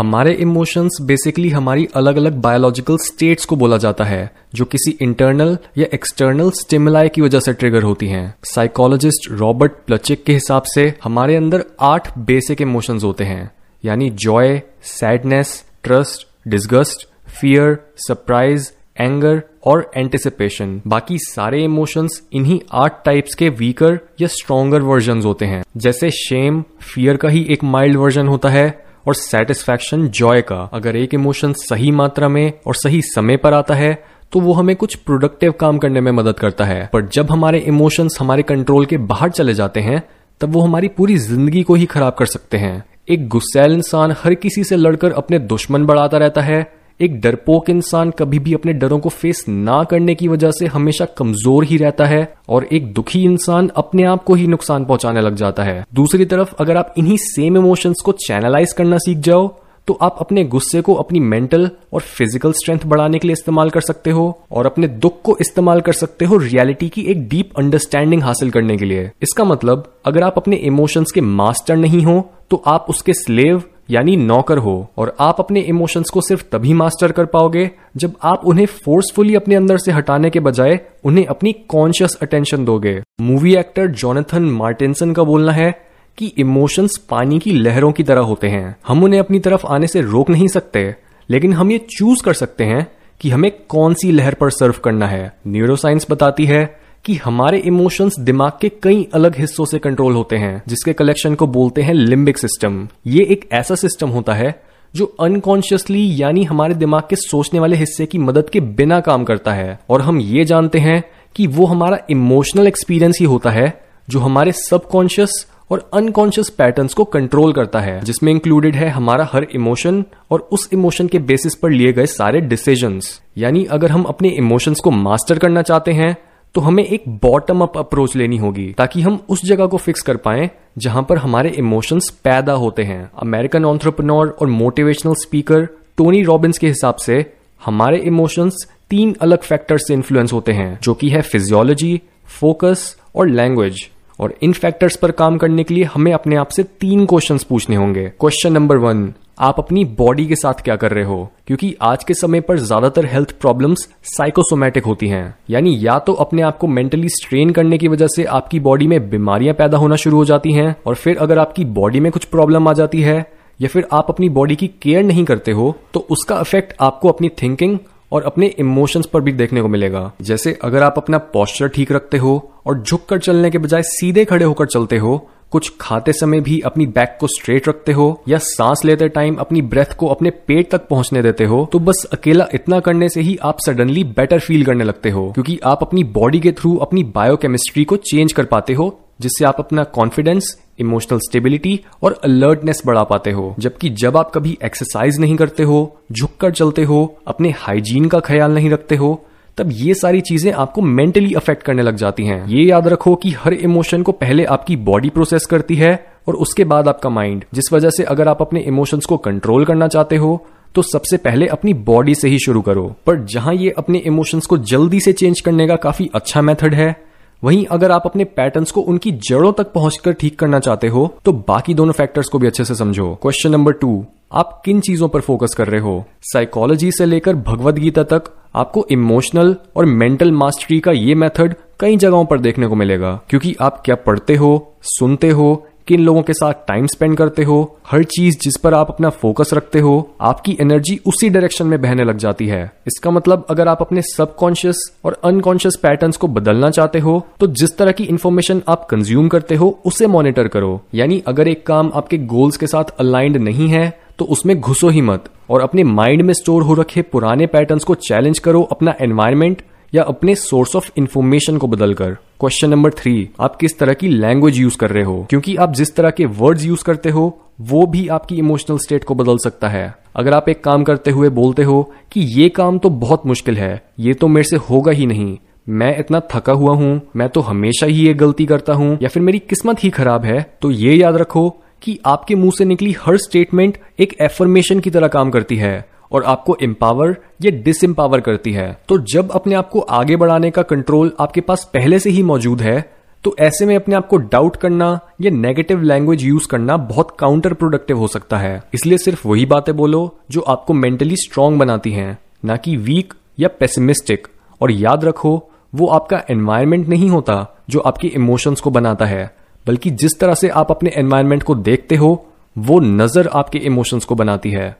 हमारे emotions basically हमारी अलग अलग बायोलॉजिकल स्टेट्स को बोला जाता है, जो किसी इंटरनल या एक्सटर्नल स्टिमुलाई की वजह से ट्रिगर होती हैं। साइकोलॉजिस्ट रॉबर्ट प्लचिक के हिसाब से हमारे अंदर आठ बेसिक इमोशंस होते हैं, यानी joy sadness trust disgust fear surprise anger और एंटिसिपेशन बाकी सारे इमोशंस इन्हीं आठ टाइप्स के वीकर या स्ट्रॉन्गर वर्जन होते हैं। जैसे शेम फियर का ही एक माइल्ड वर्जन होता है और सेटिस्फैक्शन जॉय का। अगर एक इमोशन सही मात्रा में और सही समय पर आता है तो वो हमें कुछ प्रोडक्टिव काम करने में मदद करता है। पर जब हमारे इमोशंस हमारे कंट्रोल के बाहर चले जाते हैं, तब वो हमारी पूरी ज़िंदगी को ही खराब कर सकते हैं। एक गुस्सैल इंसान हर किसी से लड़कर अपने दुश्मन बढ़ाता रहता है एक डरपोक इंसान कभी भी अपने डरों को फेस ना करने की वजह से हमेशा कमज़ोर ही रहता है और एक दुखी इंसान अपने आप को ही नुकसान पहुँचाने लग जाता है। दूसरी तरफ़, अगर आप इन्हीं सेम इमोशंस को चैनलाइज करना सीख जाओ तो आप अपने गुस्से को अपनी मेंटल और फ़िज़िकल स्ट्रेंथ बढ़ाने के लिए इस्तेमाल कर सकते हो और अपने दुख को इस्तेमाल कर सकते हो रियलिटी की एक डीप अंडरस्टैंडिंग हासिल करने के लिए। इसका मतलब अगर आप अपने इमोशंस के मास्टर नहीं हो तो आप उसके स्लेव यानी नौकर हो और आप अपने इमोशंस को सिर्फ़ तभी मास्टर कर पाओगे जब आप उन्हें फोर्सफुली अपने अंदर से हटाने के बजाय उन्हें अपनी कॉन्शियस अटेंशन दोगे। मूवी एक्टर जॉनथन मार्टिनसन का बोलना है कि इमोशंस पानी की लहरों की तरह होते हैं। हम उन्हें अपनी तरफ़ आने से रोक नहीं सकते, लेकिन हम ये चूज़ कर सकते हैं कि हमें कौन सी लहर पर सर्व करना है। न्यूरोसाइंस बताती है कि हमारे इमोशंस दिमाग के कई अलग हिस्सों से कंट्रोल होते हैं, जिसके कलेक्शन को बोलते हैं लिम्बिक सिस्टम ये एक ऐसा सिस्टम होता है, जो अनकॉन्शियसली यानी हमारे दिमाग के सोचने वाले हिस्से की मदद के बिना काम करता है। और हम ये जानते हैं कि वो हमारा इमोशनल एक्सपीरियंस ही होता है, जो हमारे सबकॉन्शियस और अनकॉन्शियस पैटर्न्स को कंट्रोल करता है, जिसमें इंक्लूडेड है हमारा हर इमोशन और उस इमोशन के बेसिस पर लिए गए सारे डिसीजंस यानी अगर हम अपने इमोशंस को मास्टर करना चाहते हैं तो हमें एक बॉटम अप अप्रोच लेनी होगी, ताकि हम उस जगह को फिक्स कर पाए जहाँ पर हमारे इमोशंस पैदा होते हैं। अमेरिकन ऑन्ट्रप्रनोर और मोटिवेशनल स्पीकर टोनी रॉबिन्स के हिसाब से, हमारे इमोशंस तीन अलग फैक्टर्स से इन्फ्लुएंस होते हैं, जो कि है फिजियोलॉजी फोकस और लैंग्वेज और इन फैक्टर्स पर काम करने के लिए हमें अपने आप से तीन क्वेश्चंस पूछने होंगे। क्वेश्चन नंबर वन आप अपनी बॉडी के साथ क्या कर रहे हो? क्योंकि आज के समय पर ज़्यादातर हेल्थ प्रॉब्लम्स साइकोसोमेटिक होती हैं। यानी या तो अपने आप को मेंटली स्ट्रेन करने की वजह से आपकी बॉडी में बीमारियाँ पैदा होना शुरू हो जाती हैं, और फिर अगर आपकी बॉडी में कुछ प्रॉब्लम आ जाती है, या फिर आप अपनी बॉडी की केयर नहीं करते हो तो उसका इफ़ेक्ट आपको अपनी थिंकिंग और अपने इमोशंस पर भी देखने को मिलेगा। जैसे अगर आप अपना पॉस्चर ठीक रखते हो और झुककर चलने के बजाय सीधे खड़े होकर चलते हो, कुछ खाते समय भी अपनी बैक को स्ट्रेट रखते हो या सांस लेते टाइम अपनी ब्रेथ को अपने पेट तक पहुँचने देते हो तो बस अकेला इतना करने से ही आप सडनली बेटर फील करने लगते हो, क्योंकि आप अपनी बॉडी के थ्रू अपनी बायोकेमिस्ट्री को चेंज कर पाते हो, जिससे आप अपना कॉन्फिडेंस इमोशनल स्टेबिलिटी और अलर्टनेस बढ़ा पाते हो, जबकि जब आप कभी एक्सरसाइज नहीं करते हो, झुककर चलते हो, अपने हाइजीन का ख्याल नहीं रखते हो, तब ये सारी चीज़ें आपको मेंटली अफेक्ट करने लग जाती हैं। ये याद रखो कि हर इमोशन को पहले आपकी बॉडी प्रोसेस करती है और उसके बाद आपका माइंड, जिस वजह से अगर आप अपने इमोशंस को कंट्रोल करना चाहते हो तो सबसे पहले अपनी बॉडी से ही शुरू करो। पर जहाँ ये अपने इमोशंस को जल्दी से चेंज करने का काफ़ी अच्छा मेथड है वहीं अगर आप अपने पैटर्न्स को उनकी जड़ों तक पहुंचकर ठीक करना चाहते हो तो बाकी दोनों फैक्टर्स को भी अच्छे से समझो। क्वेश्चन नंबर टू आप किन चीज़ों पर फोकस कर रहे हो? साइकोलॉजी से लेकर भगवत गीता तक आपको इमोशनल और मेंटल मास्टरी का ये मेथड कई जगहों पर देखने को मिलेगा, क्योंकि आप क्या पढ़ते हो, सुनते हो किन लोगों के साथ टाइम स्पेंड करते हो, हर चीज़ जिस पर आप अपना फोकस रखते हो, आपकी एनर्जी उसी डायरेक्शन में बहने लग जाती है। इसका मतलब अगर आप अपने सबकॉन्शियस और अनकॉन्शियस पैटर्न्स को बदलना चाहते हो तो जिस तरह की इन्फॉर्मेशन आप कंज्यूम करते हो, उसे मॉनिटर करो। यानी, अगर एक काम आपके गोल्स के साथ अलाइंड नहीं है तो उसमें घुसो ही मत और अपने माइंड में स्टोर हो रखे पुराने पैटर्न्स को चैलेंज करो अपना एनवायरमेंट या अपने सोर्स ऑफ़ इन्फॉर्मेशन को बदलकर। क्वेश्चन नंबर थ्री आप किस तरह की लैंग्वेज यूज़ कर रहे हो? क्योंकि आप जिस तरह के वर्ड्स यूज़ करते हो, वो भी आपकी इमोशनल स्टेट को बदल सकता है। अगर आप एक काम करते हुए बोलते हो कि ये काम तो बहुत मुश्किल है, ये तो मेरे से होगा ही नहीं। मैं इतना थका हुआ हूँ, मैं तो हमेशा ही ये गलती करता हूँ, या फिर मेरी किस्मत ही खराब है तो ये याद रखो कि आपके मुँह से निकली हर स्टेटमेंट एक एफर्मेशन की तरह काम करती है। और आपको एम्पावर या डिसएम्पावर करती है। तो जब अपने आप को आगे बढ़ाने का कंट्रोल आपके पास पहले से ही मौजूद है तो ऐसे में अपने आप को डाउट करना, या नेगेटिव लैंग्वेज यूज़ करना बहुत काउंटर प्रोडक्टिव हो सकता है। इसलिए सिर्फ़ वही बातें बोलो जो आपको मेंटली स्ट्रांग बनाती हैं, ना कि वीक या पेसिमिस्टिक और याद रखो, वो आपका एनवायरमेंट नहीं होता जो आपके इमोशंस को बनाता है, बल्कि जिस तरह से आप अपने एनवायरमेंट को देखते हो, वो नज़र आपके इमोशंस को बनाती है।